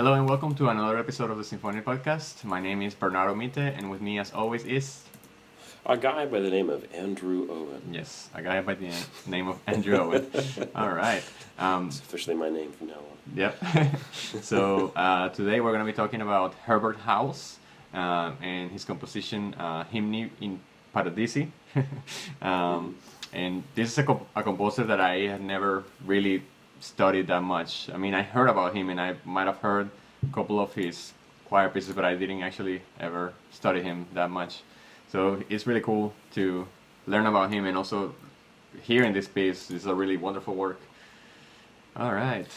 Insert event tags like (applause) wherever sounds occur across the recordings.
Hello and welcome to another episode of the Symphony Podcast. My name is Bernardo Mite, and with me, as always, is A guy by the name of Andrew Owen. yes, a guy by the name of Andrew Owen. (laughs) All right. Um, It's officially my name from now on. Yep. (laughs) so uh, today we're going to be talking about Herbert Howells um, and his composition uh, Hymne in Paradisi. (laughs) um, and this is a, co- a composer that I had never really studied that much. I mean, I heard about him and I might have heard a couple of his choir pieces, but I didn't actually ever study him that much. So it's really cool to learn about him and also hearing this piece is a really wonderful work. All right.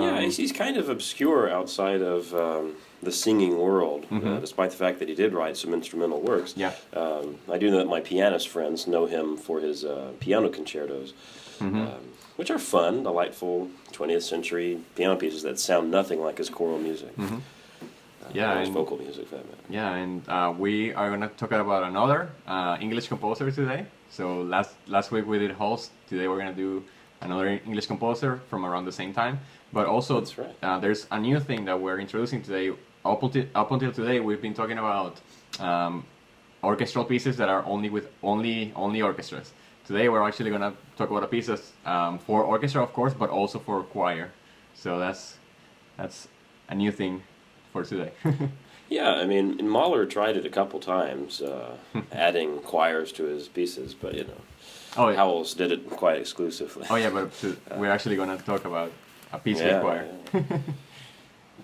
Yeah, Um, he's, he's kind of obscure outside of um, the singing world, uh, Mhm. despite the fact that he did write some instrumental works. Yeah. Um, I do know that my pianist friends know him for his uh, piano concertos, Mhm. um, which are fun, delightful 20th century piano pieces that sound nothing like his choral music. Mhm. Uh, Yeah, his and- vocal music, for that matter. Yeah, and uh, we are gonna talk about another uh, English composer today. So last last week we did Holst. Today we're gonna do another English composer from around the same time. But also, That's right. uh, there's a new thing that we're introducing today. Up until, up until today, we've been talking about um, orchestral pieces that are only with only only orchestras. Today we're actually gonna talk about a pieces um, for orchestra, of course, but also for choir. So that's that's a new thing for today. (laughs) Yeah, I mean, Mahler tried it a couple times, uh, (laughs) adding choirs to his pieces, but you know, oh, yeah. Howells did it quite exclusively. Oh yeah, but (laughs) to, we're actually gonna talk about a piece Yeah, with choir. yeah.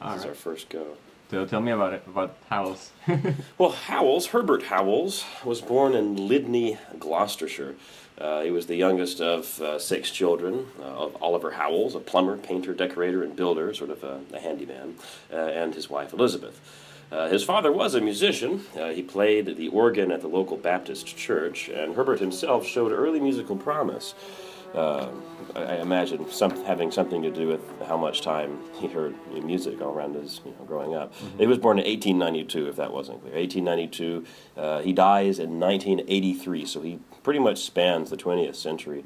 All This is our first go. So tell me about it, about Howells. (laughs) Well, Howells, Herbert Howells, was born in Lydney, Gloucestershire. Uh, he was the youngest of uh, six children uh, of Oliver Howells, a plumber, painter, decorator, and builder, sort of a, a handyman, uh, and his wife Elizabeth. Uh, his father was a musician. Uh, he played the organ at the local Baptist church, and Herbert himself showed early musical promise. Uh, I imagine some, having something to do with how much time (laughs) he heard music all around his you know, growing up. He was born in 1892, if that wasn't clear. 1892. Uh, he dies in 1983, so he pretty much spans the 20th century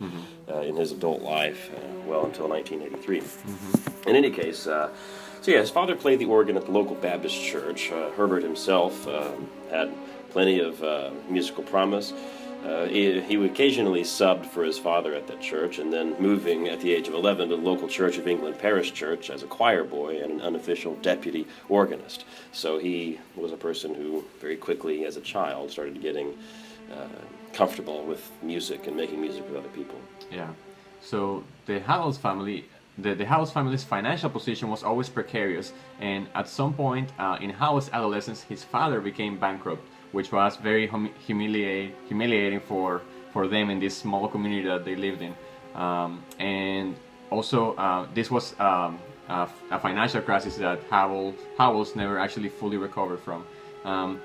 uh, in his adult life, uh, well until 1983. In any case, uh, so yeah, his father played the organ at the local Baptist church. Uh, Herbert himself had plenty of uh, musical promise. Uh, he, he occasionally subbed for his father at that church, and then moving at the age of 11 to the local Church of England parish church as a choir boy and an unofficial deputy organist. So he was a person who very quickly, as a child, started getting uh, comfortable with music and making music with other people. yeah. So the Howells family, the, the Howells family's financial position was always precarious, and at some point uh, in Howells' adolescence, his father became bankrupt, which was very hum- humiliate, humiliating for for them in this small community that they lived in. Um, and also, uh, this was um, a, a financial crisis that Howell, Howells never actually fully recovered from. Um,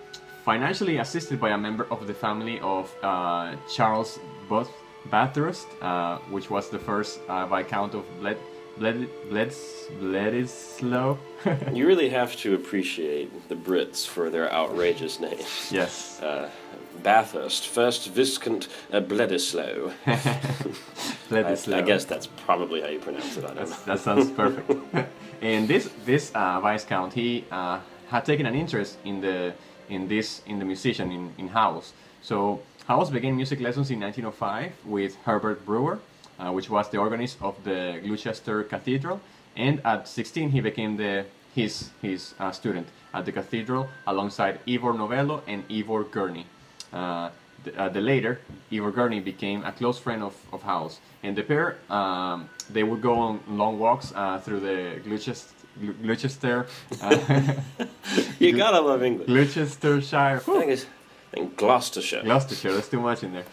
financially assisted by a member of the family of uh, Charles Buth, Bathurst, uh, which was the first uh, Viscount of Bled, Bled, Bleds, Bledisloe. (laughs) You really have to appreciate the Brits for their outrageous names. yes. Uh, Bathurst, first Viscount uh, Bledisloe. (laughs) I, Bledisloe. I guess that's probably how you pronounce it. I don't know. That sounds perfect. (laughs) and this this uh, viscount, he uh, had taken an interest in the in this in the musician in in Howells. So Howells began music lessons in 1905 with Herbert Brewer, uh, which was the organist of the Gloucester Cathedral, and at 16 he became the his his uh, student at the cathedral alongside Ivor Novello and Ivor Gurney. Uh, the, uh, the later, Ivor Gurney became a close friend of, of Howells, and the pair um, they would go on long walks uh, through the Gloucester, Gloucester, uh, (laughs) You gotta love English. Gloucestershire, I think it's in Gloucestershire. Gloucestershire. There's too much in there.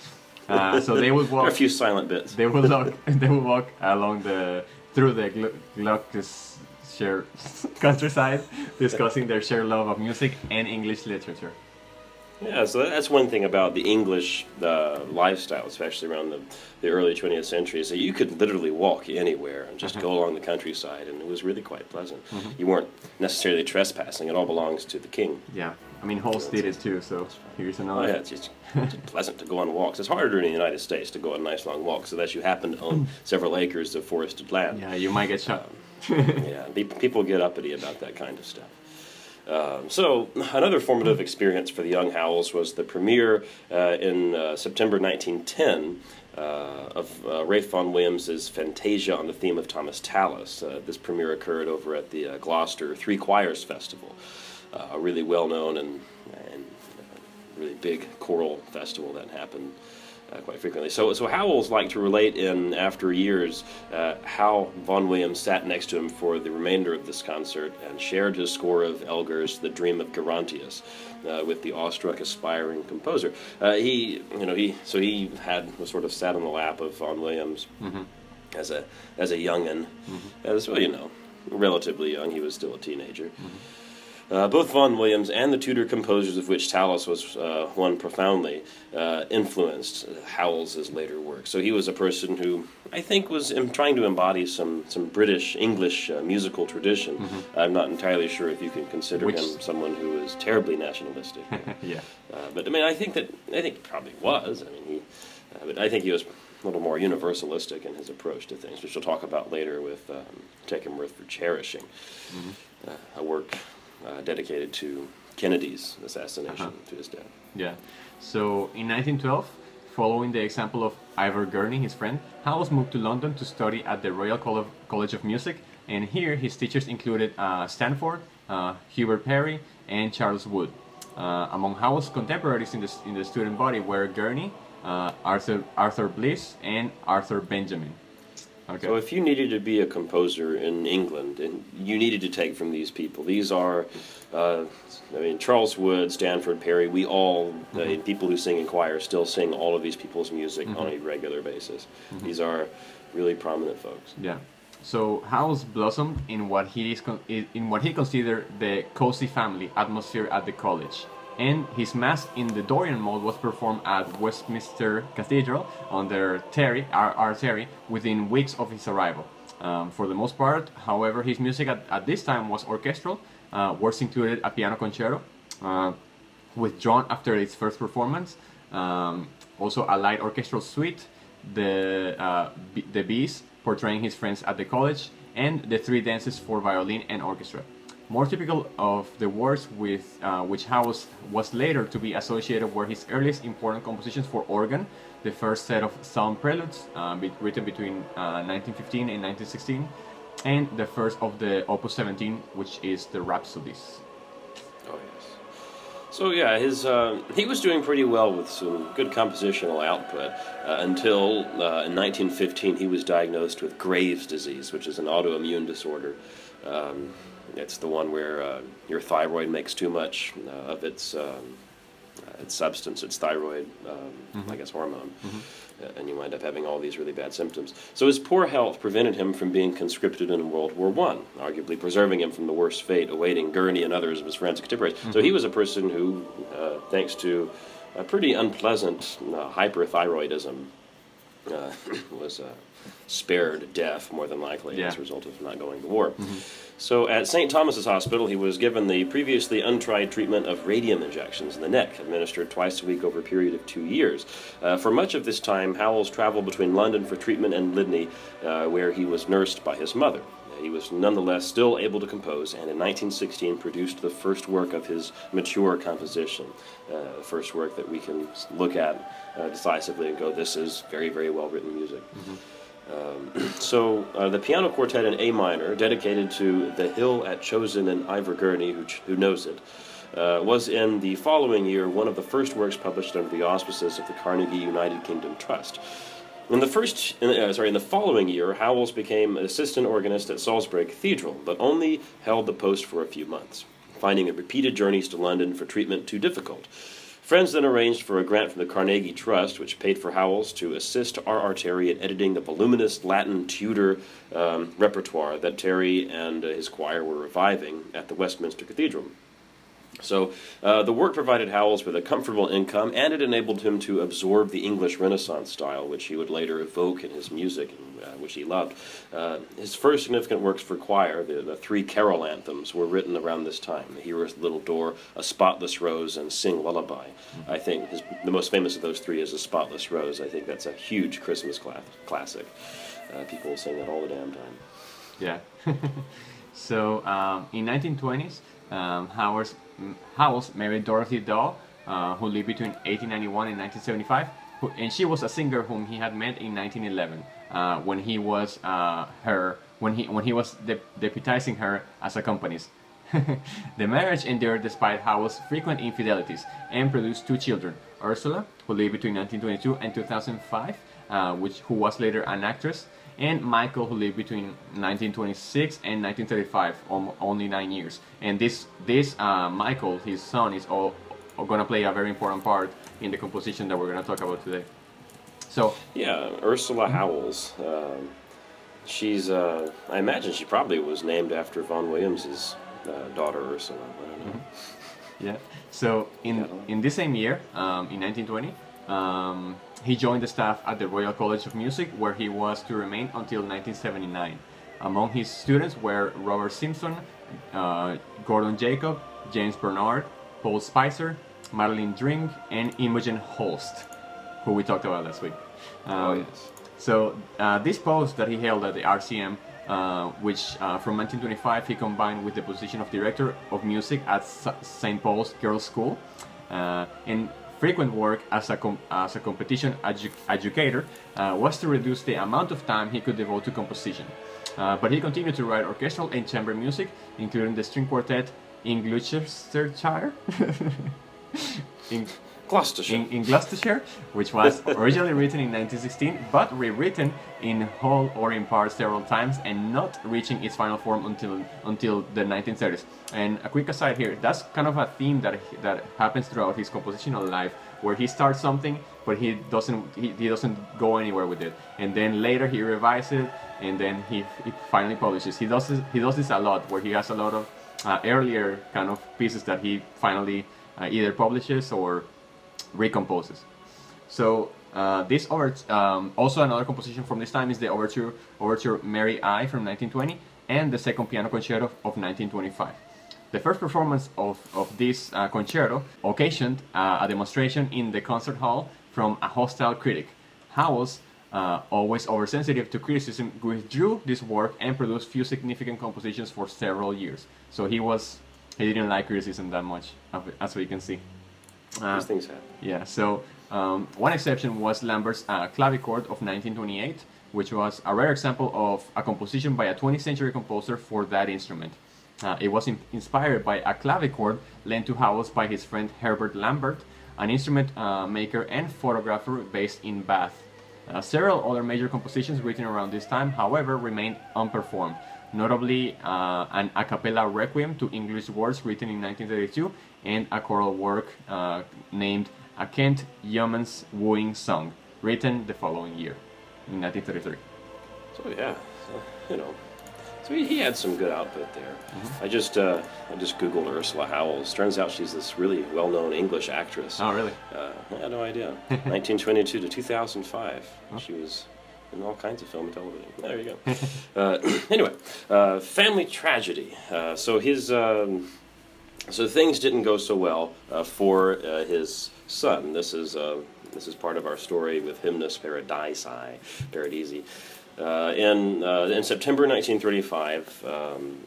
Uh, so they would walk. (laughs) a few silent bits. They would walk. (laughs) They would walk along the through the Glo- Gloucestershire (laughs) countryside, discussing their shared love of music and English literature. Yeah, so that's one thing about the English uh, lifestyle, especially around the, the early 20th century, is that you could literally walk anywhere and just Uh-huh. go along the countryside, and it was really quite pleasant. You weren't necessarily trespassing; it all belongs to the king. Yeah, I mean Halls did it too. So here's Oh another. yeah, it's just, it's (laughs) pleasant to go on walks. It's harder in the United States to go on nice long walks unless you happen to own several acres of forested land. Yeah, you might get shot. (laughs) yeah, pe- people get uppity about that kind of stuff. Um, so, another formative experience for the young Howells was the premiere uh, in uh, September 1910 uh, of uh, Ralph Vaughan Williams' Fantasia on the theme of Thomas Tallis. Uh, this premiere occurred over at the uh, Gloucester Three Choirs Festival, a really well known and, and uh, really big choral festival that happened uh, quite frequently. So, so Howells liked to relate in after years uh, how Vaughan Williams sat next to him for the remainder of this concert and shared his score of Elgar's "The Dream of Gerontius" uh, with the awestruck, aspiring composer. Uh, he, you know, he so he had was sort of sat on the lap of Vaughan Williams as a as a youngin, as well, you know, relatively young. He was still a teenager. Uh, both Vaughan Williams and the Tudor composers, of which Tallis was uh, one profoundly, uh, influenced Howells' later work. So he was a person who I think was trying to embody some, some British English uh, musical tradition. I'm not entirely sure if you can consider Which- him someone who is terribly nationalistic. (laughs) yeah. Uh, but I mean, I think that I think he probably was. I mean, he, uh, but I think he was a little more universalistic in his approach to things, which we'll talk about later with um, "Take Him Earth for Cherishing," uh, a work uh, dedicated to Kennedy's assassination Uh-huh. to his death. Yeah. So in 1912, following the example of Ivor Gurney, his friend, Howells moved to London to study at the Royal Col- College of Music, and here his teachers included uh, Stanford, uh, Hubert Parry, and Charles Wood. Uh, among Howells' contemporaries in the, in the student body were Gurney, uh, Arthur, Arthur Bliss, and Arthur Benjamin. Okay. So if you needed to be a composer in England, and you needed to take from these people, these are, uh, I mean, Charles Wood, Stanford, Parry. We all, uh, people who sing in choir, still sing all of these people's music on a regular basis. These are really prominent folks. Yeah. So Howells blossomed in what he is con- in what he considered the cozy family atmosphere at the college, and his mass in the Dorian mode was performed at Westminster Cathedral under Terry R. R. Terry within weeks of his arrival. Um, for the most part, however, his music at, at this time was orchestral, uh, was included a piano concerto. Uh, withdrawn after its first performance. Um, also, a light orchestral suite, the uh, the bees portraying his friends at the college, and the three dances for violin and orchestra. More typical of the works with uh, which Howells was later to be associated were his earliest important compositions for organ, the first set of psalm preludes uh, be- written between uh, 1915 and 1916, and the first of the Opus 17, which is the Rhapsodies. Oh yes. So yeah, his uh, he was doing pretty well with some good compositional output uh, until uh, in 1915 he was diagnosed with Graves' disease, which is an autoimmune disorder. Um, it's the one where uh, your thyroid makes too much uh, of its um, uh, its substance, its thyroid, um, I guess hormone, uh, and you wind up having all these really bad symptoms. So his poor health prevented him from being conscripted in World War One, arguably preserving him from the worst fate awaiting Gurney and others of his friends and contemporaries. So he was a person who, uh, thanks to a pretty unpleasant uh, hyperthyroidism, uh, (coughs) was uh, spared death more than likely Yeah. as a result of not going to war. So at St. Thomas's Hospital, he was given the previously untried treatment of radium injections in the neck, administered twice a week over a period of two years. Uh, for much of this time, Howells traveled between London for treatment and Lydney, uh, where he was nursed by his mother. He was nonetheless still able to compose, and in 1916 produced the first work of his mature composition, uh, the first work that we can look at uh, decisively and go, "This is very, very well written music." (clears throat) So uh, the piano quartet in A minor, dedicated to the hill at Chosen and Ivor Gurney, who, who knows it, uh, was in the following year one of the first works published under the auspices of the Carnegie United Kingdom Trust. In the first, in, uh, sorry, in the following year, Howells became assistant organist at Salisbury Cathedral, but only held the post for a few months, finding the repeated journeys to London for treatment too difficult. Friends then arranged for a grant from the Carnegie Trust, which paid for Howells to assist R. R. Terry in editing the voluminous Latin Tudor um, repertoire that Terry and uh, his choir were reviving at the Westminster Cathedral. So uh, the work provided Howells with a comfortable income, and it enabled him to absorb the English Renaissance style, which he would later evoke in his music, uh, which he loved. Uh, his first significant works for choir, the, the, three carol anthems, were written around this time: "The Hero's Little Door," "A Spotless Rose," and "Sing Lullaby." I think his, the most famous of those three is "A Spotless Rose." I think that's a huge Christmas cla- classic. Uh, people sing that all the damn time. Yeah. (laughs) so um, in 1920s, um, Howells, Howells married Dorothy Dawe, uh, who lived between 1891 and 1975, who, and she was a singer whom he had met in 1911 uh, when he was uh, her when he when he was de- deputizing her as a accompanist. (laughs) the marriage endured despite Howells' frequent infidelities and produced two children, Ursula, who lived between 1922 and 2005, uh, which who was later an actress, and Michael, who lived between 1926 and 1935, only nine years. And this this uh, Michael, his son, is all, going to play a very important part in the composition that we're going to talk about today. So yeah, Ursula Howells. Um, she's uh, I imagine she probably was named after Vaughan Williams's uh, daughter Ursula. Mm-hmm. Yeah. So in in this same year, um, in 1920. He joined the staff at the Royal College of Music, where he was to remain until 1979. Among his students were Robert Simpson, uh, Gordon Jacob, James Bernard, Paul Spicer, Madeleine Dring, and Imogen Holst, who we talked about last week. Um, oh, yes. So, uh, this post that he held at the RCM, uh, which uh, from 1925 he combined with the position of director of music at St. Paul's Girls' School. Uh, and frequent work as a, as a competition edu educator uh, was to reduce the amount of time he could devote to composition. Uh, but he continued to write orchestral and chamber music, including the string quartet in Gloucestershire. (laughs) in Gloucestershire. In, in, Gloucestershire, which was (laughs) originally written in 1916, but rewritten in whole or in part several times and not reaching its final form until until the 1930s. And a quick aside here, that's kind of a theme that that happens throughout his compositional life, where he starts something, but he doesn't he, he doesn't go anywhere with it, and then later he revises it, and then he, he finally publishes. He does this, he does this a lot, where he has a lot of uh, earlier kind of pieces that he finally uh, either publishes or recomposes. So uh, this overture, um, also another composition from this time is the overture, overture Merry Eye from 1920 and the second piano concerto of 1925. The first performance of, of this uh, concerto occasioned uh, a demonstration in the concert hall from a hostile critic. Howells, uh, always oversensitive to criticism, withdrew this work and produced few significant compositions for several years. So he was he didn't like criticism that much, as we can see. Uh, These things happen. Yeah. So um, one exception was Lambert's uh, clavichord of 1928, which was a rare example of a composition by a 20th century composer for that instrument. Uh, it was in inspired by a clavichord lent to Howells by his friend Herbert Lambert, an instrument uh, maker and photographer based in Bath. Uh, several other major compositions written around this time, however, remained unperformed, notably uh, an a cappella requiem to English words written in 1932 and a choral work uh, named A Kent Yeoman's Wooing Song, written the following year, in 1933. So yeah, so, you know, so he, he, had some good output there. Mm-hmm. I just uh, I just googled Ursula Howells. Turns out she's this really well-known English actress. Oh, really? Uh, I had no idea. (laughs) 1922 to 2005, oh. she was in all kinds of film and television. There you go. (laughs) uh, (clears throat) anyway, uh, family tragedy. Uh, so his um, so things didn't go so well uh, for uh, his son. This is uh, this is part of our story with Hymnus Paradisi, Paradisi. Uh, in uh, in September 1935, um,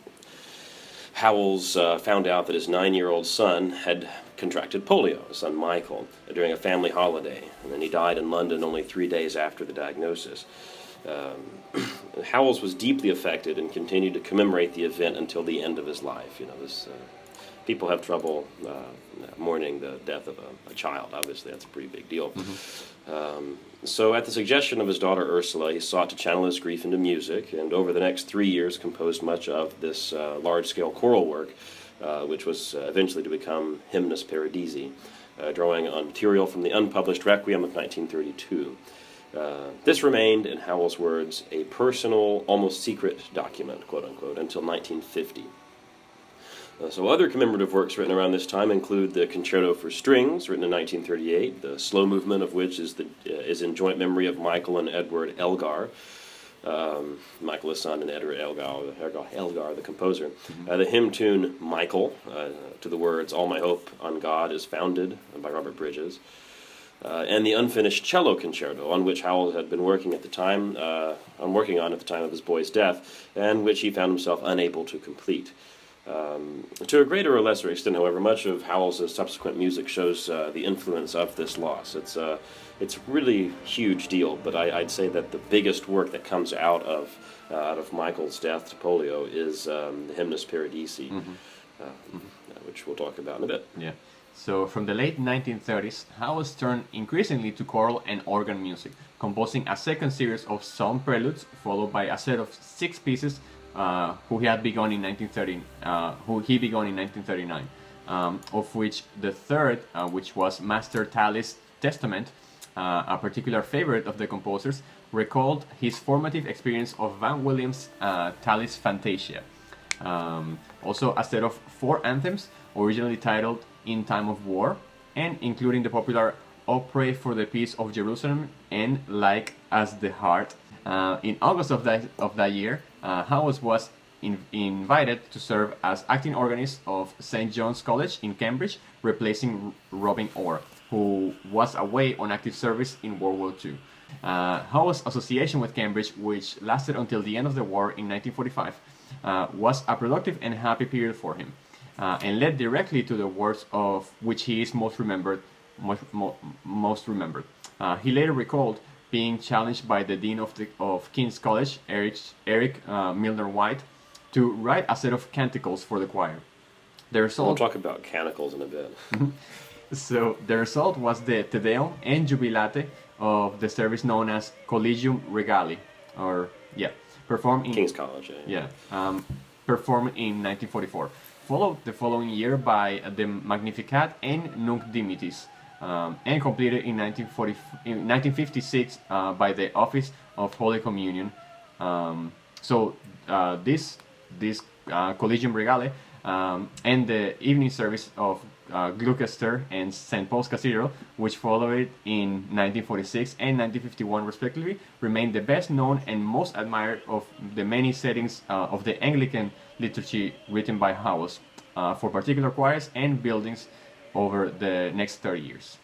Howells uh, found out that his nine-year-old son had contracted polio. His son Michael during a family holiday, and then he died in London only three days after the diagnosis. Um, (clears throat) Howells was deeply affected and continued to commemorate the event until the end of his life. You know this people have trouble uh, mourning the death of a, a, child. Obviously, that's a pretty big deal. Mm-hmm. Um, so, at the suggestion of his daughter Ursula, he sought to channel his grief into music, and over the next three years, composed much of this uh, large-scale choral work, uh, which was uh, eventually to become Hymnus Paradisi, uh, drawing on material from the unpublished Requiem of 1932. Uh, this remained, in Howells' words, a personal, almost secret document, quote unquote, until 1950. Uh, so other commemorative works written around this time include the Concerto for Strings, written in 1938, the slow movement of which is, the, uh, is in joint memory of Michael and Edward Elgar. Um, Michael is son and Edward Elgar, Elgar, the composer. Mm-hmm. Uh, the hymn tune Michael, uh, to the words All My Hope on God is Founded by Robert Bridges. Uh, and the unfinished cello concerto, on which Howells had been working at the time, uh, on working on at the time of his boy's death, and which he found himself unable to complete. Um, to a greater or lesser extent, however, much of Howells' subsequent music shows uh, the influence of this loss. It's uh, it's really huge deal, but I, would say that the biggest work that comes out of uh, out of Michael's death to polio is um, the Hymnus Paradisi, mm-hmm. Mm-hmm. which we'll talk about in a bit. Yeah. So from the late 1930s, Howells turned increasingly to choral and organ music, composing a second series of psalm preludes, followed by a set of six pieces uh, who he had begun in 1930, uh, who he began in 1939, um, of which the third, uh, which was Master Tallis' Testament, uh, a particular favorite of the composer's, recalled his formative experience of Vaughan Williams' uh, Tallis Fantasia. Um, also, a set of four anthems, originally titled In Time of War, and including the popular O Pray for the Peace of Jerusalem and Like as the Hart. In August of that, of that year, uh, Howells was in, invited to serve as acting organist of St. John's College in Cambridge, replacing Robin Orr, who was away on active service in World War II. Uh, Howells' association with Cambridge, which lasted until the end of the war in 1945, uh, was a productive and happy period for him, uh, and led directly to the works of which he is most remembered. Most, most remembered. Uh, he later recalled being challenged by the dean of, the, of King's College, Eric, Eric uh, Milner White, to write a set of canticles for the choir. The result. We'll talk about canticles in a bit. so the result was the Te Deum and Jubilate of the service known as Collegium Regale, or yeah, performed in King's College. Yeah, yeah um, performed in 1944. Followed the following year by the Magnificat and Nunc Dimittis um, and completed in, 1940, in 1956 uh, by the Office of Holy Communion. Um, so uh, this this uh, Collegium Regale um, and the evening service of uh, Gloucester and St. Paul's Cathedral, which followed in 1946 and 1951 respectively, remain the best known and most admired of the many settings uh, of the Anglican liturgy written by Howells uh, for particular choirs and buildings over the next 30 years.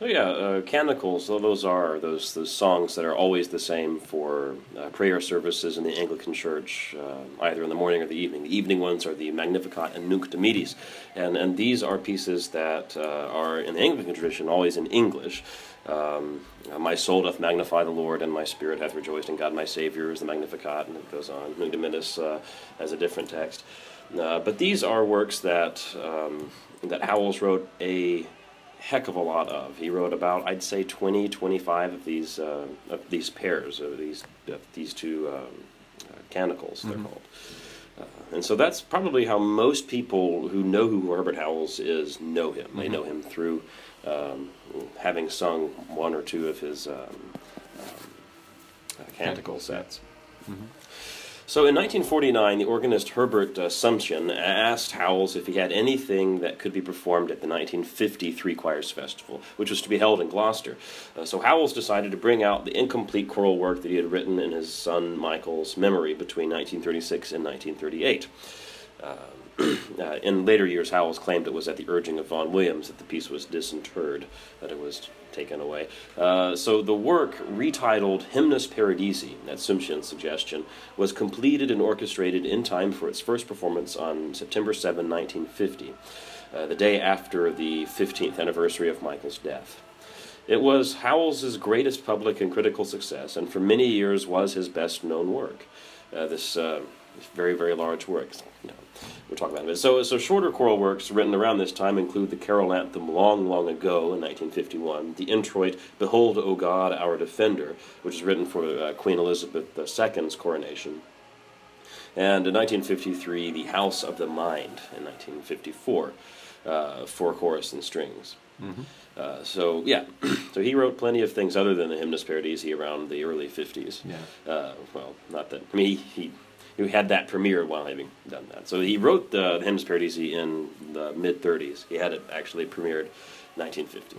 So yeah, uh, canticles. So those are those those songs that are always the same for uh, prayer services in the Anglican Church, uh, either in the morning or the evening. The evening ones are the Magnificat and Nunc Dimittis, and and these are pieces that uh, are in the Anglican tradition always in English. Um, my soul doth magnify the Lord, and my spirit hath rejoiced in God my Savior is the Magnificat, and it goes on. Nunc Dimittis uh, as a different text, uh, but these are works that um, that Howells wrote a heck of a lot of. He wrote about, I'd say, 20, 25 of these uh, of these pairs of these of these two um, uh, canticles. They're mm-hmm. called. Uh, and so that's probably how most people who know who Herbert Howells is know him. Mm-hmm. They know him through um, having sung one or two of his um, um uh, canticle sets. Mm-hmm. So in 1949, the organist Herbert uh, Sumsion asked Howells if he had anything that could be performed at the 1950 Three Choirs Festival, which was to be held in Gloucester. Uh, so Howells decided to bring out the incomplete choral work that he had written in his son Michael's memory between 1936 and 1938. Uh, (clears throat) uh, in later years, Howells claimed it was at the urging of Vaughan Williams that the piece was disinterred, that it was taken away. Uh, so the work, retitled Hymnus Paradisi, at Sumsion's suggestion, was completed and orchestrated in time for its first performance on September 7, 1950, uh, the day after the 15th anniversary of Michael's death. It was Howells's greatest public and critical success, and for many years was his best known work. Uh, this uh, very, very large works. You know, we'll talk about it. So, so shorter choral works written around this time include the carol anthem "Long, Long Ago" in 1951, the introit "Behold, O God, Our Defender," which is written for uh, Queen Elizabeth II's coronation, and in 1953, "The House of the Mind" in 1954, uh, for chorus and strings. Mm-hmm. Uh, so yeah, (clears throat) so he wrote plenty of things other than the Hymnus Paradisi around the early 50s. Yeah. Uh, well, not that I mean he, he he had that premiered while having done that. So he wrote the, the Hymnus Paradisi in the mid 30s. He had it actually premiered 1950.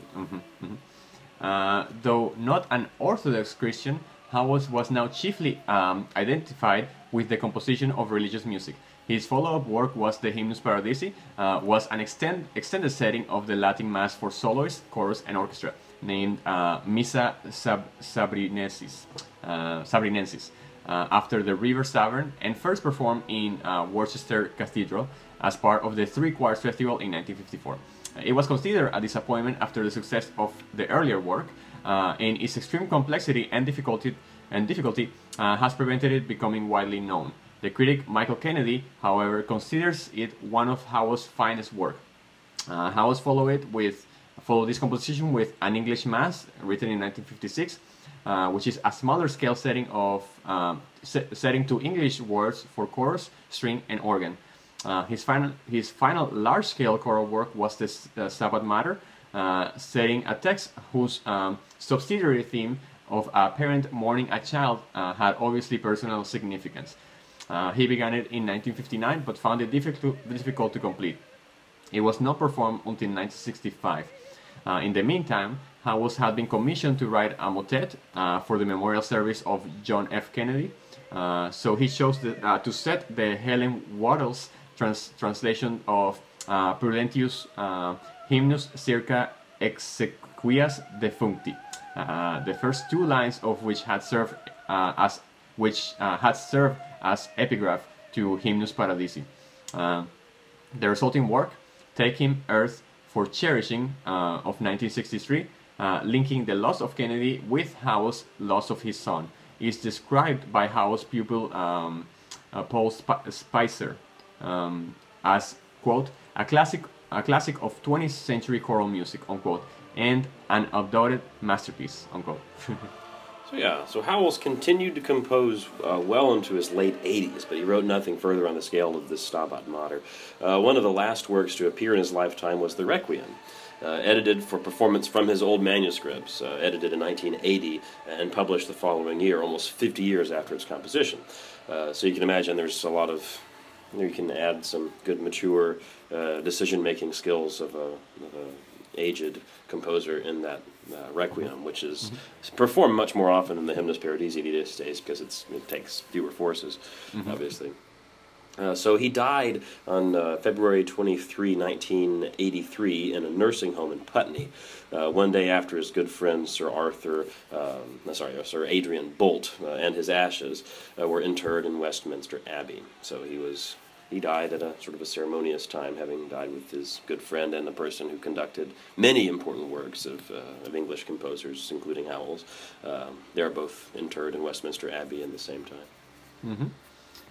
Uh, though not an Orthodox Christian, Howells was now chiefly um, identified with the composition of religious music. His follow-up work was the Hymnus Paradisi, uh, was an extend, extended setting of the Latin Mass for soloist, chorus, and orchestra, named uh, Missa Sab- Sabrinensis, uh, Sabrinensis uh, after the River Severn, and first performed in uh, Worcester Cathedral as part of the Three Choirs Festival in 1954. It was considered a disappointment after the success of the earlier work, uh, and its extreme complexity and difficulty, and difficulty uh, has prevented it becoming widely known. The critic Michael Kennedy, however, considers it one of Howell's finest work. Uh, Howells followed it with followed this composition with an English Mass written in 1956, uh, which is a smaller scale setting of um, set, setting to English words for chorus, string, and organ. Uh, his final his final large scale choral work was the uh, Stabat Mater, uh, setting a text whose um, subsidiary theme of a parent mourning a child uh, had obviously personal significance. He began it in 1959 but found it difficult, difficult to complete. It was not performed until 1965. Uh, in the meantime, Howells had been commissioned to write a motet uh, for the memorial service of John F. Kennedy. Uh, so he chose the, uh, to set the Helen Waddell's trans- translation of uh, Prudentius uh, Hymnus circa exequias defuncti, the first two lines of which had served as which had served as epigraph to Hymnus Paradisi. the resulting work, Take Him Earth for Cherishing uh, of 1963, uh, linking the loss of Kennedy with Howell's loss of his son, is described by Howell's pupil um, uh, Paul Sp- Spicer um, as quote a classic a classic of 20th century choral music unquote and an undoubted masterpiece unquote. (laughs) So yeah, so Howells continued to compose uh, well into his late 80s, but he wrote nothing further on the scale of this Stabat Mater. Uh, one of the last works to appear in his lifetime was the Requiem, edited for performance from his old manuscripts, uh, edited in 1980 and published the following year, almost 50 years after its composition. Uh, so you can imagine there's a lot of you can add some good mature uh, decision-making skills of a, of a aged composer in that uh, Requiem, which is mm-hmm. performed much more often than the Hymnus Paradisi these days because it's, it takes fewer forces, mm-hmm. obviously. Uh, so he died on uh, February 23, 1983, in a nursing home in Putney, uh, one day after his good friend Sir Arthur, um, uh, sorry, Sir Adrian Boult, uh, and his ashes uh, were interred in Westminster Abbey. So he was he died at a sort of a ceremonious time, having died with his good friend and the person who conducted many important works of, uh, of English composers, including Howells. Um, they are both interred in Westminster Abbey in the same time. Mm-hmm.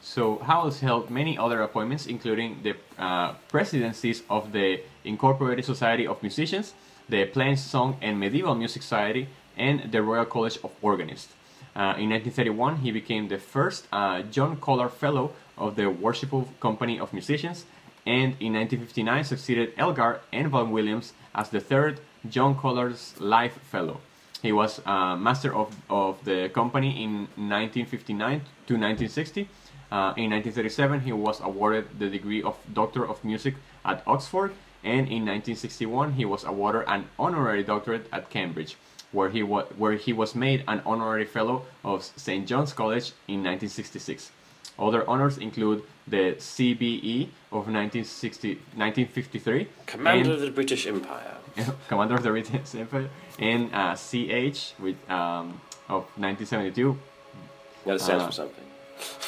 So Howells held many other appointments, including the uh, presidencies of the Incorporated Society of Musicians, the Plainsong and Medieval Music Society, and the Royal College of Organists. Uh, in 1931, he became the first uh, John Collard Fellow of the Worshipful Company of Musicians, and in 1959 succeeded Elgar and Vaughan Williams as the third John Collard's Life Fellow. He was uh, master of, of the company in 1959 to 1960. Uh, in 1937, he was awarded the degree of Doctor of Music at Oxford, and in 1961, he was awarded an honorary doctorate at Cambridge, where he, wa- where he was made an honorary fellow of St. John's College in 1966. Other honors include the CBE of 1960, 1953. Commander and, of the British Empire. (laughs) Commander of the British Empire. And uh, CH with, um, of 1972. That stands uh, for something.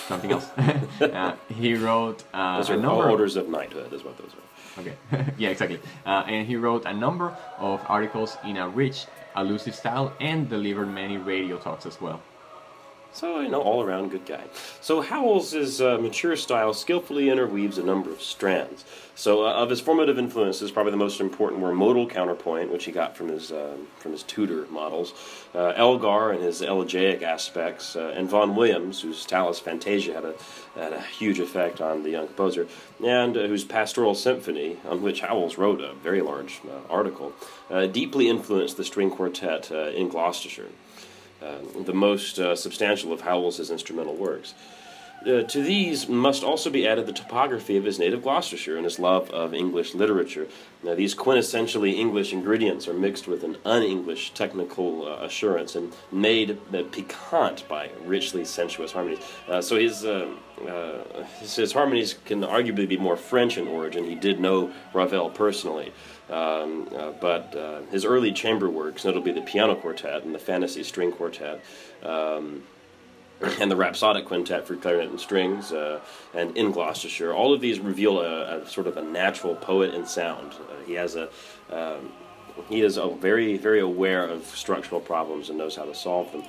Something else. (laughs) uh, he wrote uh, those are a number orders of knighthood, is what those are. Okay. (laughs) yeah, exactly. Uh, and he wrote a number of articles in a rich, allusive style and delivered many radio talks as well. So, you know, all around good guy. So, Howells' uh, mature style skillfully interweaves a number of strands. So, uh, of his formative influences, probably the most important were modal counterpoint, which he got from his uh, from his Tudor models, uh, Elgar and his elegiac aspects, uh, and Vaughan Williams, whose Tallis Fantasia had a had a huge effect on the young composer, and uh, whose Pastoral Symphony, on which Howells wrote a very large article, deeply influenced the string quartet in Gloucestershire. Uh, the most uh, substantial of Howells's instrumental works. Uh, to these must also be added the topography of his native Gloucestershire and his love of English literature. Now, these quintessentially English ingredients are mixed with an un English technical uh, assurance and made uh, piquant by richly sensuous harmonies. Uh, so, his, uh, uh, his, his, harmonies can arguably be more French in origin. He did know Ravel personally. Um, but his early chamber works, notably the piano quartet and the fantasy string quartet, um, and the Rhapsodic Quintet for clarinet and strings, uh, and in Gloucestershire. All of these reveal a, a sort of a natural poet in sound. Uh, he has a um, he is very very aware of structural problems and knows how to solve them.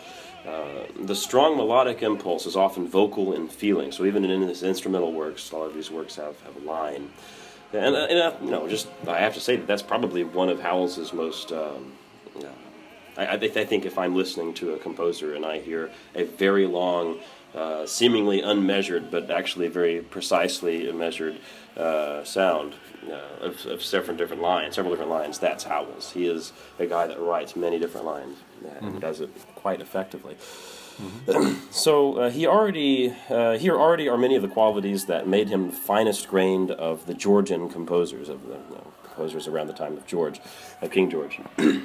Uh, the strong melodic impulse is often vocal in feeling. So even in his instrumental works, a lot of these works have, have a line. And, and uh, you know, just I have to say that that's probably one of Howells's most um, I, I, th- I, think if I'm listening to a composer and I hear a very long, uh, seemingly unmeasured but actually very precisely measured uh, sound uh, of, of, several different lines, several different lines, that's Howells. He is a guy that writes many different lines and mm-hmm. does it quite effectively. Mm-hmm. (clears throat) so uh, he already uh, here already are many of the qualities that made him the finest grained of the Georgian composers of the you know, composers around the time of George, of King George. (clears throat)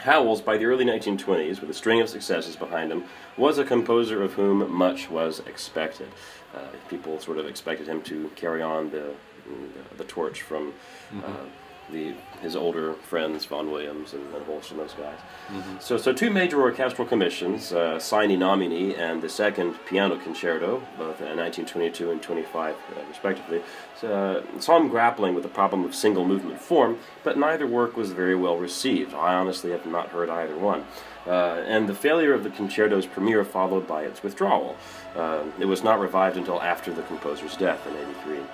Howells, by the early 1920s, with a string of successes behind him, was a composer of whom much was expected. Uh, people sort of expected him to carry on the, the, the torch from mm-hmm. The his older friends, Vaughan Williams and, and Holst and those guys. Mm-hmm. So, so two major orchestral commissions, uh, Sine Nomine and the second piano concerto, both in 1922 and 25 uh, respectively, so, uh, saw him grappling with the problem of single movement form, but neither work was very well received. I honestly have not heard either one. Uh, and the failure of the concerto's premiere followed by its withdrawal. Uh, it was not revived until after the composer's death in 83. Um,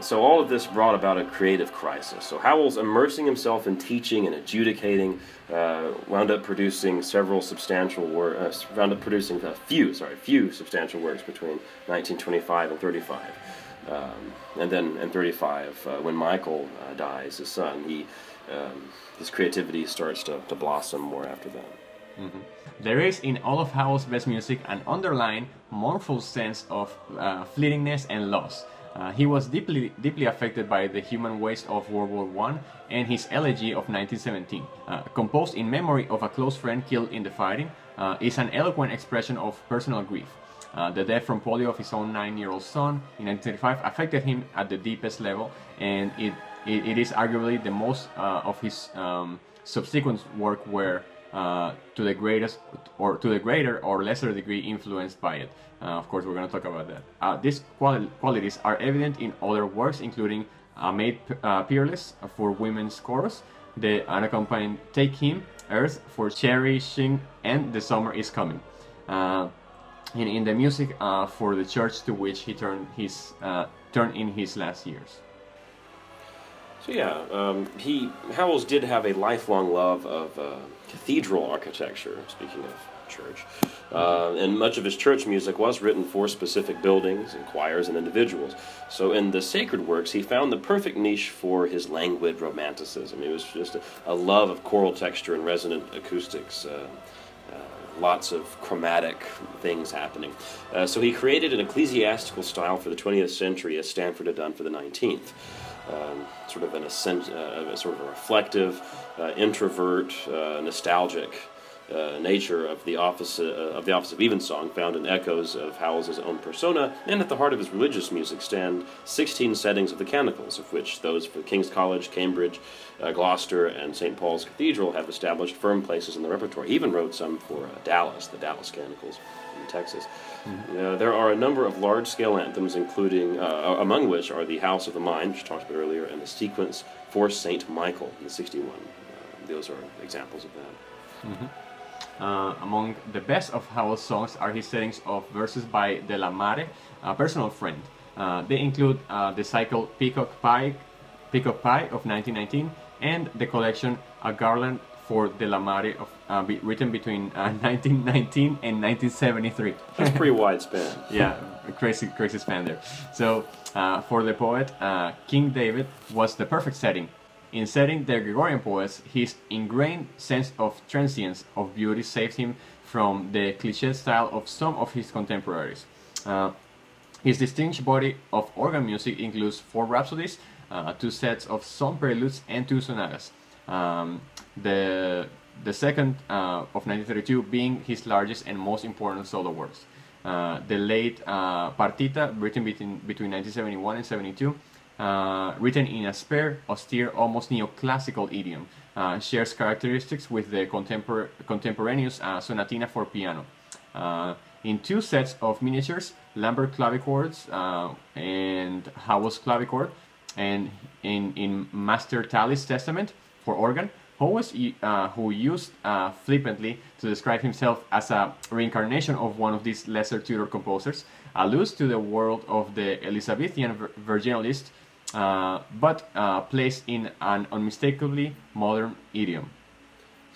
so all of this brought about a creative crisis. So Howells, immersing himself in teaching and adjudicating, uh, wound up producing several substantial works. Uh, wound up producing a few, sorry, few substantial works between 1925 and 35. Um, and then in 35, uh, when Michael uh, dies, his son, he um, his creativity starts to, to blossom more after that. Mm-hmm. There is in all of Howell's best music an underlying mournful sense of uh, fleetingness and loss. Uh, he was deeply, deeply affected by the human waste of World War I and his elegy of 1917, uh, composed in memory of a close friend killed in the fighting, uh, is an eloquent expression of personal grief. Uh, the death from polio of his own nine-year-old son in 1935 affected him at the deepest level, and it, it, it is arguably the most uh, of his um, subsequent work where uh, to the greatest or to the greater or lesser degree influenced by it. Uh, of course, we're going to talk about that. Uh, these quali- qualities are evident in other works, including uh, Maid uh, Peerless for Women's Chorus, the unaccompanied Take Him, Earth for Cherishing, and The Summer is Coming. In, in the music for the church to which he turned his turned in his last years. Yeah, um, he Howells did have a lifelong love of uh, cathedral architecture. Speaking of church, uh, and much of his church music was written for specific buildings and choirs and individuals. So in the sacred works, he found the perfect niche for his languid romanticism. It was just a, a love of choral texture and resonant acoustics. Uh, uh lots of chromatic things happening. Uh, so he created an ecclesiastical style for the 20th century as Stanford had done for the 19th um, sort of an uh, sort of a reflective, uh, introvert, uh, nostalgic uh, nature of the office uh, of the office of evensong, found in echoes of Howells's own persona, and at the heart of his religious music stand 16 settings of the canticles, of which those for King's College, Cambridge, Gloucester, and St. Paul's Cathedral have established firm places in the repertoire. He even wrote some for Dallas, the Dallas Canticles in Texas. Mm-hmm. There are a number of large scale anthems, including, uh, among which are the House of the Mind, which we talked about earlier, and the sequence for St. Michael in the 61. Uh, those are examples of that. Mm-hmm. Uh, among the best of Howell's songs are his settings of verses by De La Mare, a personal friend. Uh, they include uh, the cycle Peacock Pie, Peacock Pie of 1919 and the collection A Garland for De La Mare, of, uh, be, written between uh, (laughs) 1919 and 1973. That's pretty wide span. (laughs) yeah, crazy, crazy span there. So, uh, for the poet, uh, King David was the perfect setting. In setting the Gregorian poets, his ingrained sense of transience of beauty saved him from the cliché style of some of his contemporaries. Uh, his distinguished body of organ music includes four rhapsodies, uh, two sets of psalm preludes, and two sonatas. Um, the the second uh, of 1932 being his largest and most important solo works. Uh, the late uh, Partita, written between, between 1971 and 72, uh, written in a spare, austere, almost neoclassical idiom, uh, shares characteristics with the contempor- contemporaneous uh, sonatina for piano. in two sets of miniatures, Lambert clavichords and Howells clavichord, and in, in Master Tallis Testament for organ, Howells, uh, who used uh, flippantly to describe himself as a reincarnation of one of these lesser Tudor composers, alludes to the world of the Elizabethan virginalist, uh, but uh, placed in an unmistakably modern idiom.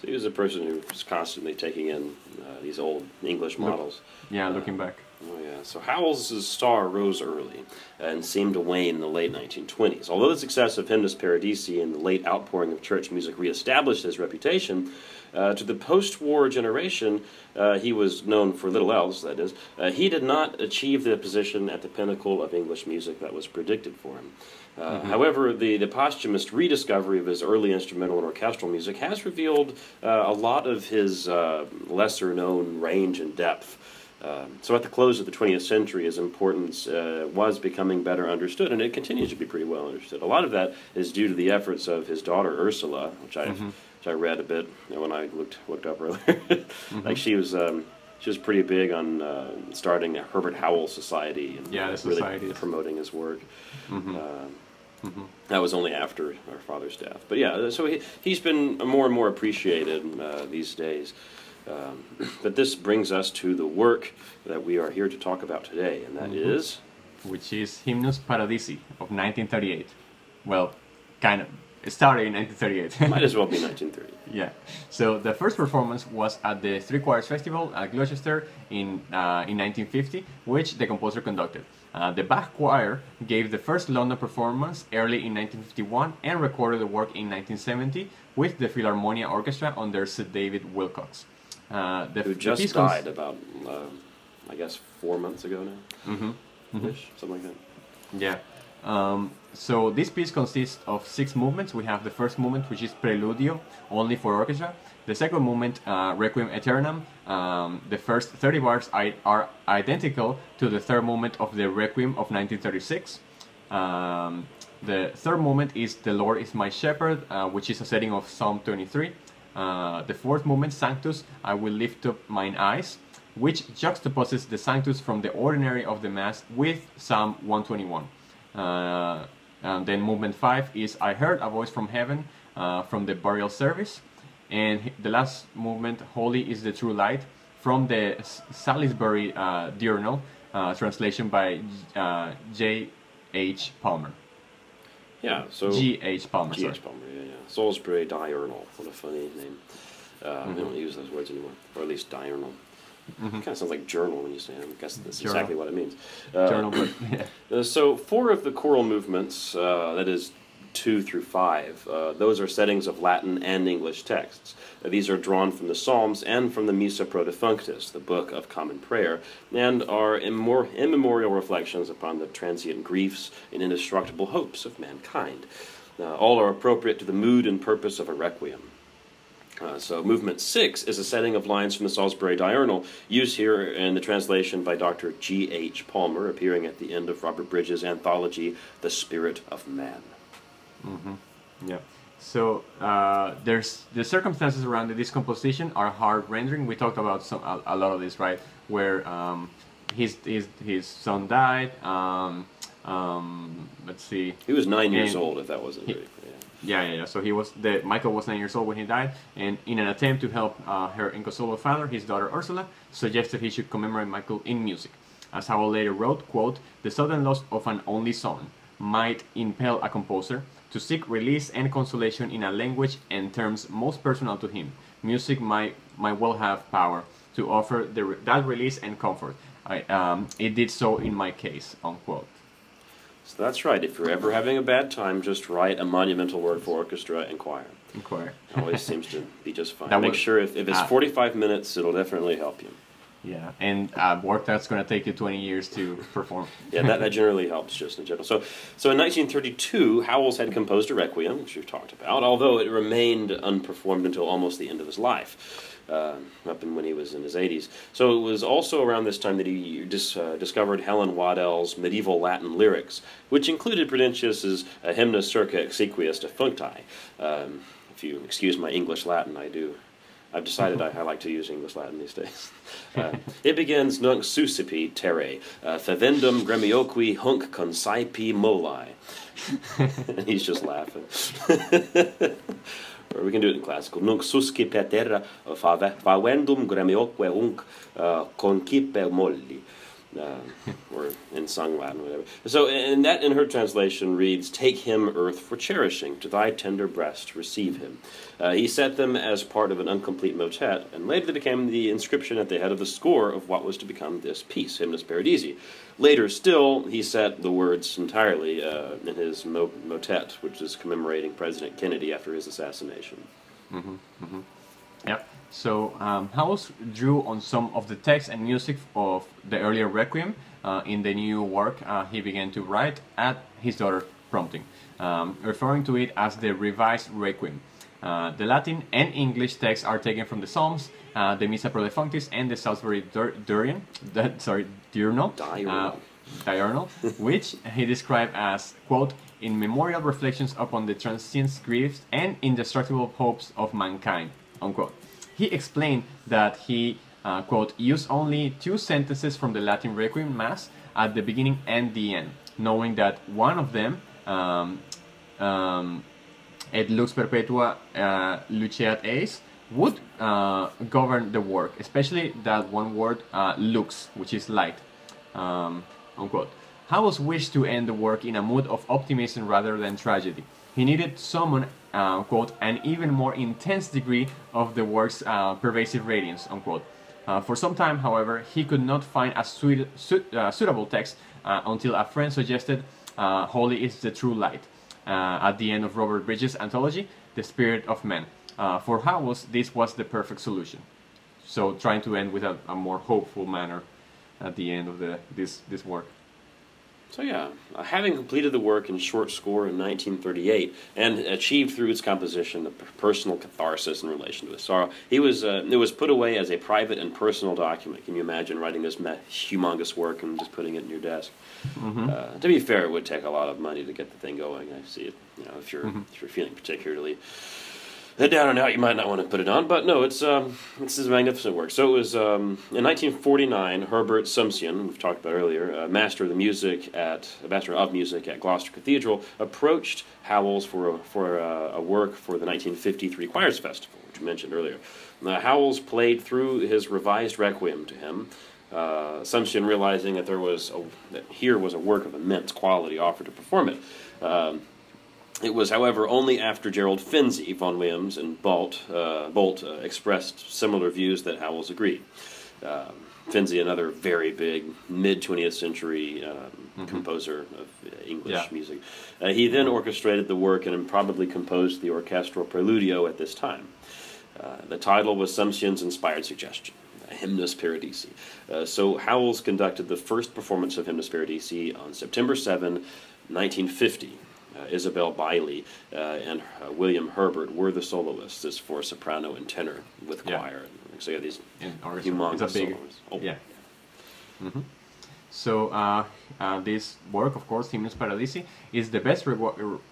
So he was a person who was constantly taking in uh, these old English models. Look, yeah, looking back. Oh, yeah. So Howells's star rose early and seemed to wane in the late 1920s. Although the success of Hymnus Paradisi and the late outpouring of church music reestablished his reputation, uh, to the post war generation, uh, he was known for little else, that is. Uh, he did not achieve the position at the pinnacle of English music that was predicted for him. Uh, mm-hmm. However, the, the posthumous rediscovery of his early instrumental and orchestral music has revealed uh, a lot of his uh, lesser known range and depth. Um, so at the close of the 20th century, his importance uh, was becoming better understood, and it continues to be pretty well understood. A lot of that is due to the efforts of his daughter Ursula, which I mm-hmm. which I read a bit when I looked looked up earlier. (laughs) mm-hmm. Like she was. Um, she was pretty big on uh, starting a Herbert Howell Society and yeah, really promoting his work. Mm-hmm. Uh, mm-hmm. That was only after our father's death, but yeah, so he, he's been more and more appreciated uh, these days. Um, but this brings us to the work that we are here to talk about today, and that mm-hmm. is, Which is Hymnus Paradisi of 1938. Well, kind of. It started in 1938. Might as well be (laughs) 1930. yeah. So the first performance was at the Three Choirs Festival at Gloucester in, uh, in 1950, which the composer conducted. Uh, the Bach Choir gave the first London performance early in 1951 and recorded the work in 1970 with the Philharmonia Orchestra under Sir David Willcocks. Uh, the, Who just died about, uh, I guess, four months ago now. Mm-hmm. Mm-hmm. something like that. Yeah. Um, so this piece consists of six movements. We have the first movement, which is Preludio, only for orchestra. The second movement, uh, Requiem Aeternam. Um, the first 30 bars are identical to the third movement of the Requiem of 1936. Um, the third movement is The Lord is My Shepherd, uh, which is a setting of Psalm 23. Uh, the fourth movement, Sanctus, I will lift up mine eyes, which juxtaposes the Sanctus from the ordinary of the Mass with Psalm 121. Uh, and then movement five is I heard a voice from heaven uh, from the burial service. And the last movement, Holy is the True Light, from the Salisbury uh, Diurnal, uh, translation by uh, J. H. Palmer. Yeah, so G. H. Palmer. G. H. Palmer. Yeah, yeah. Salisbury diurnal. What a funny name. Uh, mm-hmm. They don't use those words anymore, or at least diurnal. Mm-hmm. Kind of sounds like journal when you say it. I guess that's journal. exactly what it means. Uh, journal, but yeah. Uh, so four of the choral movements, uh, that is two through five, uh, those are settings of Latin and English texts. Uh, these are drawn from the Psalms and from the Missa Pro Defunctis, the Book of Common Prayer, and are immor- immemorial reflections upon the transient griefs and indestructible hopes of mankind. Uh, all are appropriate to the mood and purpose of a requiem. Uh, so, movement six is a setting of lines from the Salisbury Diurnal, used here in the translation by Dr. G. H. Palmer, appearing at the end of Robert Bridges' anthology, The Spirit of Man. Mm-hmm. Yeah. So uh, there's the circumstances around the discomposition are hard rendering. We talked about some a, a lot of this, right? Where um, his his his son died. Um, um, let's see. He was nine years old. If that wasn't he, yeah, yeah, yeah. So he was the Michael was nine years old when he died, and in an attempt to help uh, her inconsolable father, his daughter Ursula suggested he should commemorate Michael in music. As Howell later wrote, "quote The sudden loss of an only son might impel a composer to seek release and consolation in a language and terms most personal to him. Music might might well have power to offer the, that release and comfort. I, um, it did so in my case." Unquote. So that's right. If you're ever having a bad time, just write a monumental word for orchestra and choir. And choir. Always seems to be just fine. (laughs) That Make sure if, if it's ah. 45 minutes, it'll definitely help you. Yeah, and uh, work that's going to take you 20 years to perform. yeah, that, that generally helps just in general. So, so in 1932, Howells had composed a requiem, which we've talked about, although it remained unperformed until almost the end of his life. Uh, up in when he was in his 80s. So it was also around this time that he dis, uh, discovered Helen Waddell's medieval Latin lyrics, which included Prudentius's uh, Hymnus circa exequias defuncti. Um, if you excuse my English Latin, I do I've decided I, I, like to use English Latin these days. (laughs) Uh, it begins nunc sucipi terre, uh, favendum gremioqui hunc consaipi moli. (laughs) and he's just laughing. (laughs) or we can do it in classical. Nunc suscipe terra, favendum gremioque hunc uh, concipe molli uh, or in sung Latin, whatever. So, and that in her translation reads, "Take him, earth, for cherishing; to thy tender breast receive him." Uh, he set them as part of an incomplete motet, and later they became the inscription at the head of the score of what was to become this piece, Hymnus Paradisi. Later still, he set the words entirely uh, in his mo- motet, which is commemorating President Kennedy after his assassination. Mm-hmm, mm-hmm. Yep. So um, Howells drew on some of the text and music of the earlier Requiem. Uh, in the new work, uh, he began to write at his daughter's prompting, um, referring to it as the revised Requiem. Uh, the Latin and English texts are taken from the Psalms, uh, the Missa Pro Defunctis, and the Salisbury Dur- Durian, (laughs) that, sorry, Diurnal, diurnal, diurnal (laughs) which he described as, quote, in memorial reflections upon the transient griefs and indestructible hopes of mankind, unquote. He explained that he, uh, quote, used only two sentences from the Latin Requiem Mass at the beginning and the end, knowing that one of them, um, um, et lux perpetua uh, luceat eis, would uh, govern the work, especially that one word, uh, lux, which is light, um, unquote. Howells wished to end the work in a mood of optimism rather than tragedy. He needed someone quote, an even more intense degree of the work's uh, pervasive radiance, unquote. Uh, for some time, however, he could not find a suit, uh, suitable text uh, until a friend suggested uh, Holy is the True Light at the end of Robert Bridges' anthology, The Spirit of Man. for Howells, this was the perfect solution. So, trying to end with a, a more hopeful manner at the end of the, this, this work. So yeah, having completed the work in short score in 1938 and achieved through its composition a personal catharsis in relation to his sorrow, he was uh, it was put away as a private and personal document. Can you imagine writing this humongous work and just putting it in your desk? Mm-hmm. Uh, to be fair, it would take a lot of money to get the thing going. I see it. You know, if you're mm-hmm. if you're feeling particularly down and out, you might not want to put it on, but no, it's um, this is magnificent work. So it was um, in 1949. Herbert Sumsion, we've talked about earlier, uh, master of the music at master of music at Gloucester Cathedral, approached Howells for a, for a, a work for the 1953 Choirs Festival, which we mentioned earlier. Uh, Howells played through his revised requiem to him. Uh, Sumsion realizing that there was a, that here was a work of immense quality offered to perform it. Um, it was, however, only after Gerald Finzi, Vaughan Williams, and Boult, uh, Boult uh, expressed similar views that Howells agreed. Um, Finzi, another very big mid 20th century um, mm-hmm. composer of English yeah. music. Uh, he then orchestrated the work and probably composed the orchestral preludio at this time. Uh, the title was Sumsion's inspired suggestion. Hymnus Paradisi. Uh, so Howells conducted the first performance of Hymnus Paradisi on September 7, 1950. Uh, Isobel Baillie uh, and uh, William Herbert were the soloists This for soprano and tenor with yeah. choir. So have these humongous it's a big, solos. Oh. Yeah. Mm-hmm. So uh, uh, this work, of course, Hymnus Paradisi, is the best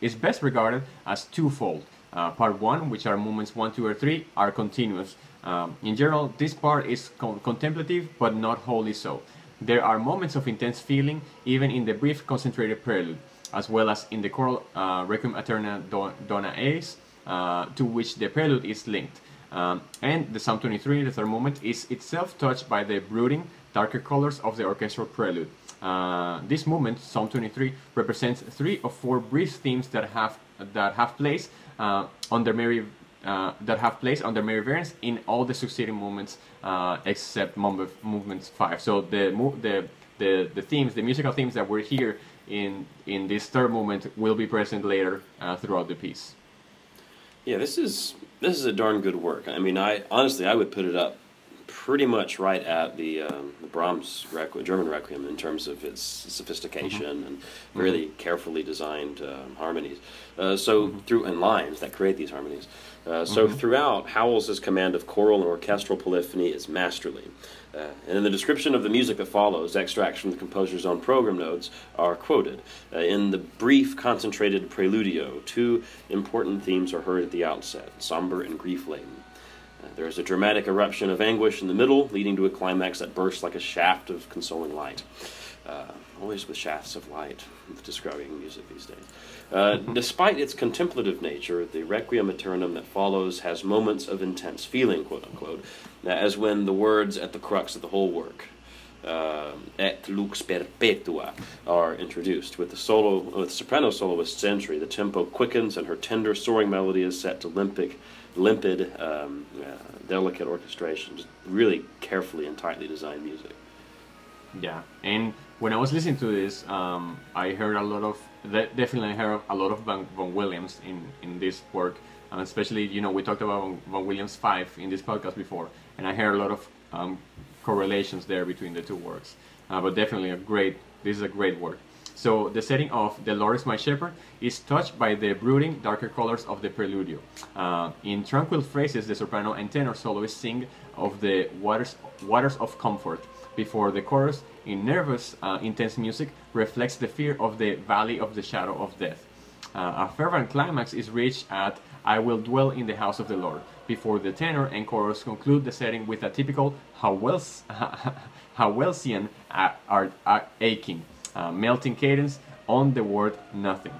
is best regarded as twofold. Uh, part one, which are movements one, two, or three, are continuous. Um, in general, this part is con- contemplative, but not wholly so. There are moments of intense feeling, even in the brief, concentrated prelude as well as in the choral uh, Requiem Aeterna Dona Eis, uh, to which the prelude is linked. Um, and the Psalm 23, the third movement, is itself touched by the brooding, darker colors of the orchestral prelude. Uh, this movement, Psalm 23, represents three of four brief themes that have that have place uh, under Mary uh, that have place under Mary variants in all the succeeding movements uh, except movements five. So the the the the themes, the musical themes that were here in in this third movement will be present later uh, throughout the piece. Yeah, this is this is a darn good work. I mean, I honestly I would put it up pretty much right at the, um, the Brahms Requiem, German Requiem in terms of its sophistication Mm-hmm. and really carefully designed um, harmonies. Uh, so through and lines that create these harmonies. Uh, so throughout, Howells's command of choral and orchestral polyphony is masterly. Uh, and in the description of the music that follows, extracts from the composer's own program notes are quoted. Uh, in the brief, concentrated preludio, two important themes are heard at the outset somber and grief laden. Uh, there is a dramatic eruption of anguish in the middle, leading to a climax that bursts like a shaft of consoling light. Uh, always with shafts of light (laughs) describing music these days. Uh, despite its contemplative nature, the Requiem Aeternam that follows has moments of intense feeling, quote unquote, as when the words at the crux of the whole work, uh, et lux perpetua, are introduced. With the solo, with the soprano soloist's entry, the tempo quickens and her tender, soaring melody is set to limpid, limpid, um, uh, delicate orchestration. Just really carefully and tightly designed music. Yeah, and when I was listening to this, um, I heard a lot of de- definitely heard a lot of Vaughan, Vaughan Williams in in this work, and especially you know we talked about Vaughan Williams five in this podcast before, and I heard a lot of um, correlations there between the two works. Uh, but definitely a great. This is a great work. So the setting of "The Lord is My Shepherd" is touched by the brooding, darker colors of the preludio. Uh, in tranquil phrases, the soprano and tenor soloists sing of the waters, waters of comfort, before the chorus, in nervous, uh, intense music, reflects the fear of the valley of the shadow of death. Uh, a fervent climax is reached at I will dwell in the house of the Lord, before the tenor and chorus conclude the setting with a typical Howells, (laughs) Howellsian aching, uh, melting cadence on the word nothing.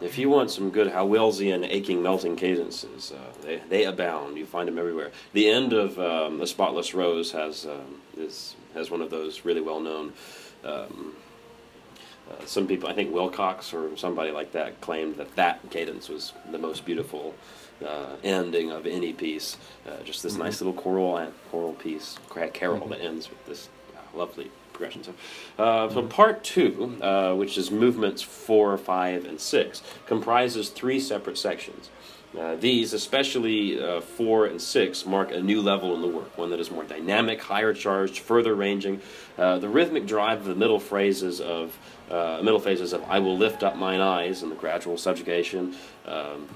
If you want some good Howellsian aching melting cadences, uh, they, they abound. You find them everywhere. The end of um, the Spotless Rose has um, is has one of those really well known. Um, uh, some people, I think Willcocks or somebody like that, claimed that that cadence was the most beautiful uh, ending of any piece. Uh, just this nice little choral choral piece, ca- carol that ends with this lovely progression. So, uh, so part two, uh, which is movements four, five, and six, comprises three separate sections. Uh, these, especially uh, four and six, mark a new level in the work, one that is more dynamic, higher charged, further ranging. Uh, the rhythmic drive of the middle phrases of uh, middle phases of "I will lift up mine eyes" and the gradual subjugation. Um,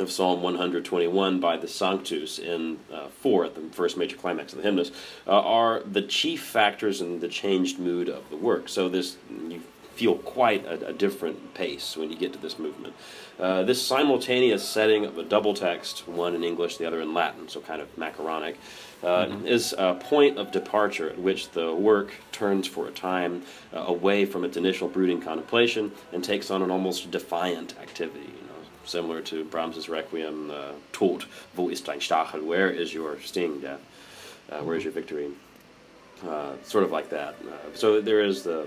of Psalm 121 by the Sanctus in uh, 4, the first major climax of the hymnus, uh, are the chief factors in the changed mood of the work. So this you feel quite a, a different pace when you get to this movement. Uh, this simultaneous setting of a double text, one in English, the other in Latin, so kind of macaronic, uh, is a point of departure at which the work turns for a time uh, away from its initial brooding contemplation and takes on an almost defiant activity. Similar to Brahms's Requiem, uh, Tod, wo ist dein Stachel? Where is your sting, death? Uh, where is your victory? Uh, sort of like that. Uh, so there is the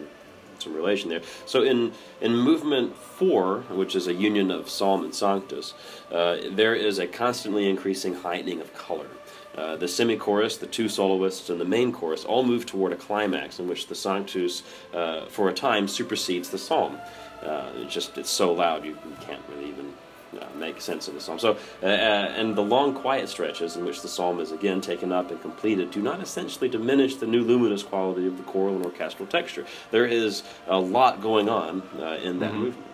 some relation there. So in in movement four, which is a union of psalm and sanctus, uh, there is a constantly increasing heightening of color. Uh, the semi-chorus, the two soloists, and the main chorus all move toward a climax in which the sanctus, uh, for a time, supersedes the psalm. Uh, it's just it's so loud you can't really even uh, make sense of the psalm. So, uh, uh, and the long quiet stretches in which the psalm is again taken up and completed do not essentially diminish the new luminous quality of the choral and orchestral texture. There is a lot going on uh, in that movement.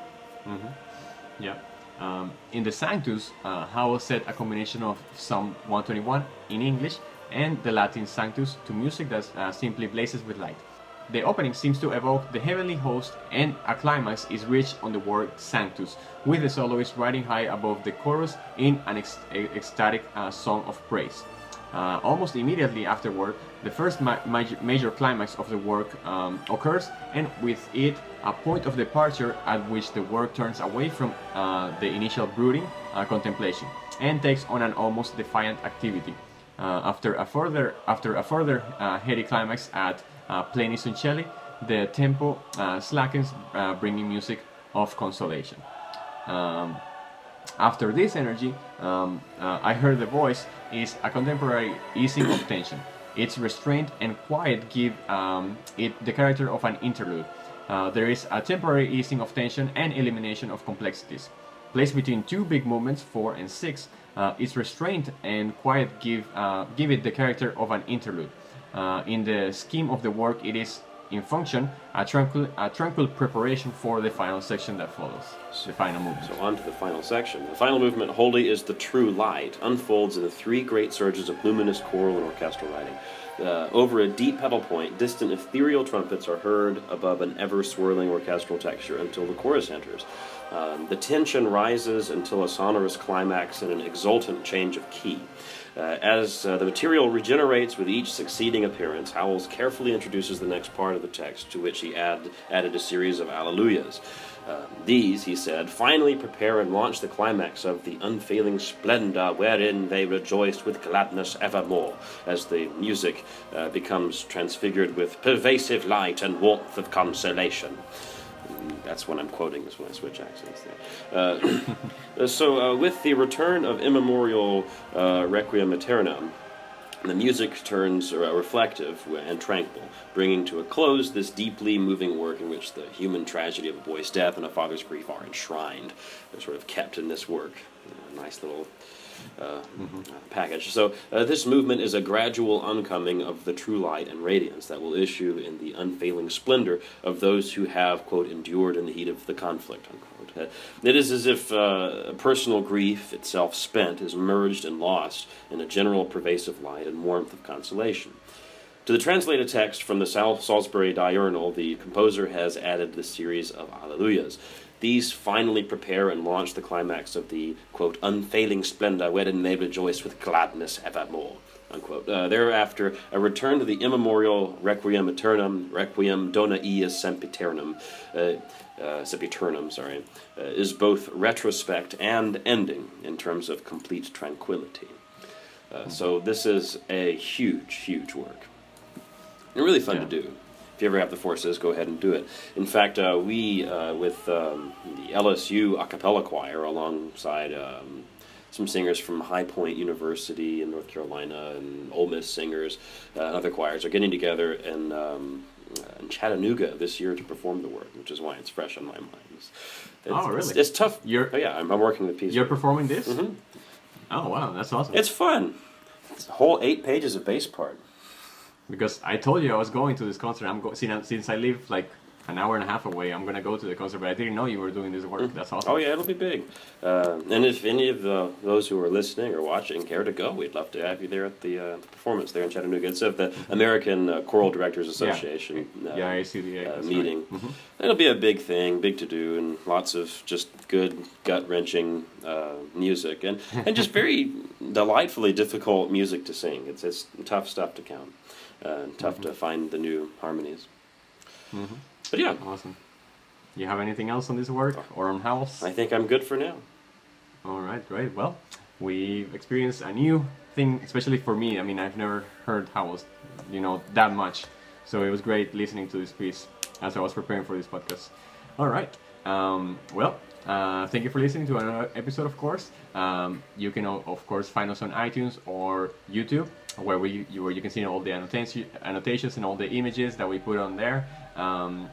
Yeah. Um, in the Sanctus, uh, Howell set a combination of Psalm 121 in English and the Latin Sanctus to music that uh, simply blazes with light. The opening seems to evoke the heavenly host, and a climax is reached on the word Sanctus, with the soloist riding high above the chorus in an ec- ecstatic uh, song of praise. Uh, almost immediately afterward, the first ma- major, major climax of the work um, occurs, and with it, a point of departure at which the work turns away from uh, the initial brooding uh, contemplation and takes on an almost defiant activity. Uh, after a further after a further uh, heady climax at uh, Pleni sunt caeli, the tempo uh, slackens, uh, bringing music of consolation. Um, after this energy, um, uh, I heard the voice is a contemporary easing of tension. Its restraint and quiet give um, it the character of an interlude. Uh, there is a temporary easing of tension and elimination of complexities. placed between two big movements, four and six. Uh, its restraint and quiet give uh, give it the character of an interlude. Uh, in the scheme of the work, it is in function a tranquil, a tranquil preparation for the final section that follows, the final movement. So on to the final section. The final movement, Holy is the True Light, unfolds in the three great surges of luminous choral and orchestral writing. Uh, over a deep pedal point, distant ethereal trumpets are heard above an ever swirling orchestral texture until the chorus enters. Um, the tension rises until a sonorous climax and an exultant change of key. Uh, as uh, the material regenerates with each succeeding appearance, Howells carefully introduces the next part of the text, to which he add, added a series of alleluias. Uh, these, he said, finally prepare and launch the climax of the unfailing splendor wherein they rejoiced with gladness evermore, as the music uh, becomes transfigured with pervasive light and warmth of consolation that's when I'm quoting is when I switch accents there. Uh, (coughs) so, uh, with the return of immemorial uh, Requiem Aeternam, the music turns uh, reflective and tranquil, bringing to a close this deeply moving work in which the human tragedy of a boy's death and a father's grief are enshrined. They're sort of kept in this work. Nice little mm-hmm. package. So uh, this movement is a gradual oncoming of the true light and radiance that will issue in the unfailing splendor of those who have, quote, endured in the heat of the conflict, unquote. Uh, it is as if uh, personal grief itself spent is merged and lost in a general pervasive light and warmth of consolation. To the translated text from the Salisbury Diurnal, the composer has added the series of Alleluias. These finally prepare and launch the climax of the, quote, unfailing splendor wherein they rejoice with gladness evermore. Unquote. Uh, thereafter, a return to the immemorial Requiem Aeternam, Requiem Dona Ius Sempiternum, uh, uh, Sempiternum, sorry, uh, is both retrospect and ending in terms of complete tranquility. Uh, so this is a huge, huge work. And really fun Yeah. to do if you ever have the forces, go ahead and do it. In fact, uh, we, uh, with um, the LSU a cappella choir, alongside um, some singers from High Point University in North Carolina and Ole Miss singers uh, and other choirs, are getting together in, um, in Chattanooga this year to perform the work, which is why it's fresh on my mind. It's, Oh, really? It's, tough. You're- oh, yeah, I'm, I'm working the piece. You're performing this? Mhm. Oh wow, that's awesome. It's fun. It's a whole eight pages of bass part. Because I told you I was going to this concert. I'm go- since, since I live like an hour and a half away. I'm gonna go to the concert, but I didn't know you were doing this work. That's awesome. Oh yeah, it'll be big. Uh, and if any of the, those who are listening or watching care to go, we'd love to have you there at the, uh, the performance there in Chattanooga. It's of the American uh, Choral Directors Association uh, Yeah, I see the uh, meeting. Right. Mhm. It'll be a big thing, big to do, and lots of just good gut wrenching uh, music, and (laughs) and just very delightfully difficult music to sing. It's it's tough stuff to count, uh, tough to find the new harmonies. Mhm. But yeah, Awesome. You have anything else on this work or on Howells? I think I'm good for now. All right, great. Well, we've experienced a new thing, especially for me. I mean, I've never heard Howells, you know, that much. So it was great listening to this piece as I was preparing for this podcast. All right. Um, well, uh, thank you for listening to another episode, of course. Um, you can, of course, find us on iTunes or YouTube, where we you, where you can see all the annotation, annotations and all the images that we put on there. Um,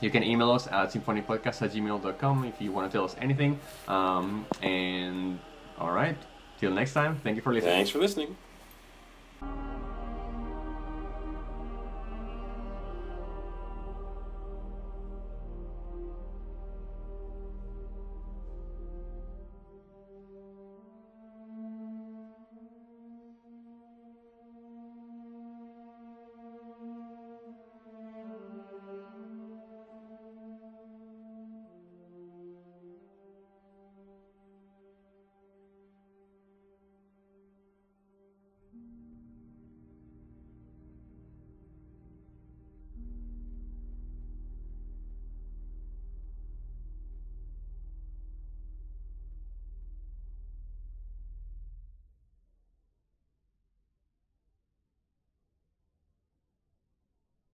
you can email us at symphonypodcast at gmail.com if you want to tell us anything. Um, and all right, till next time, thank you for listening. Thanks for listening.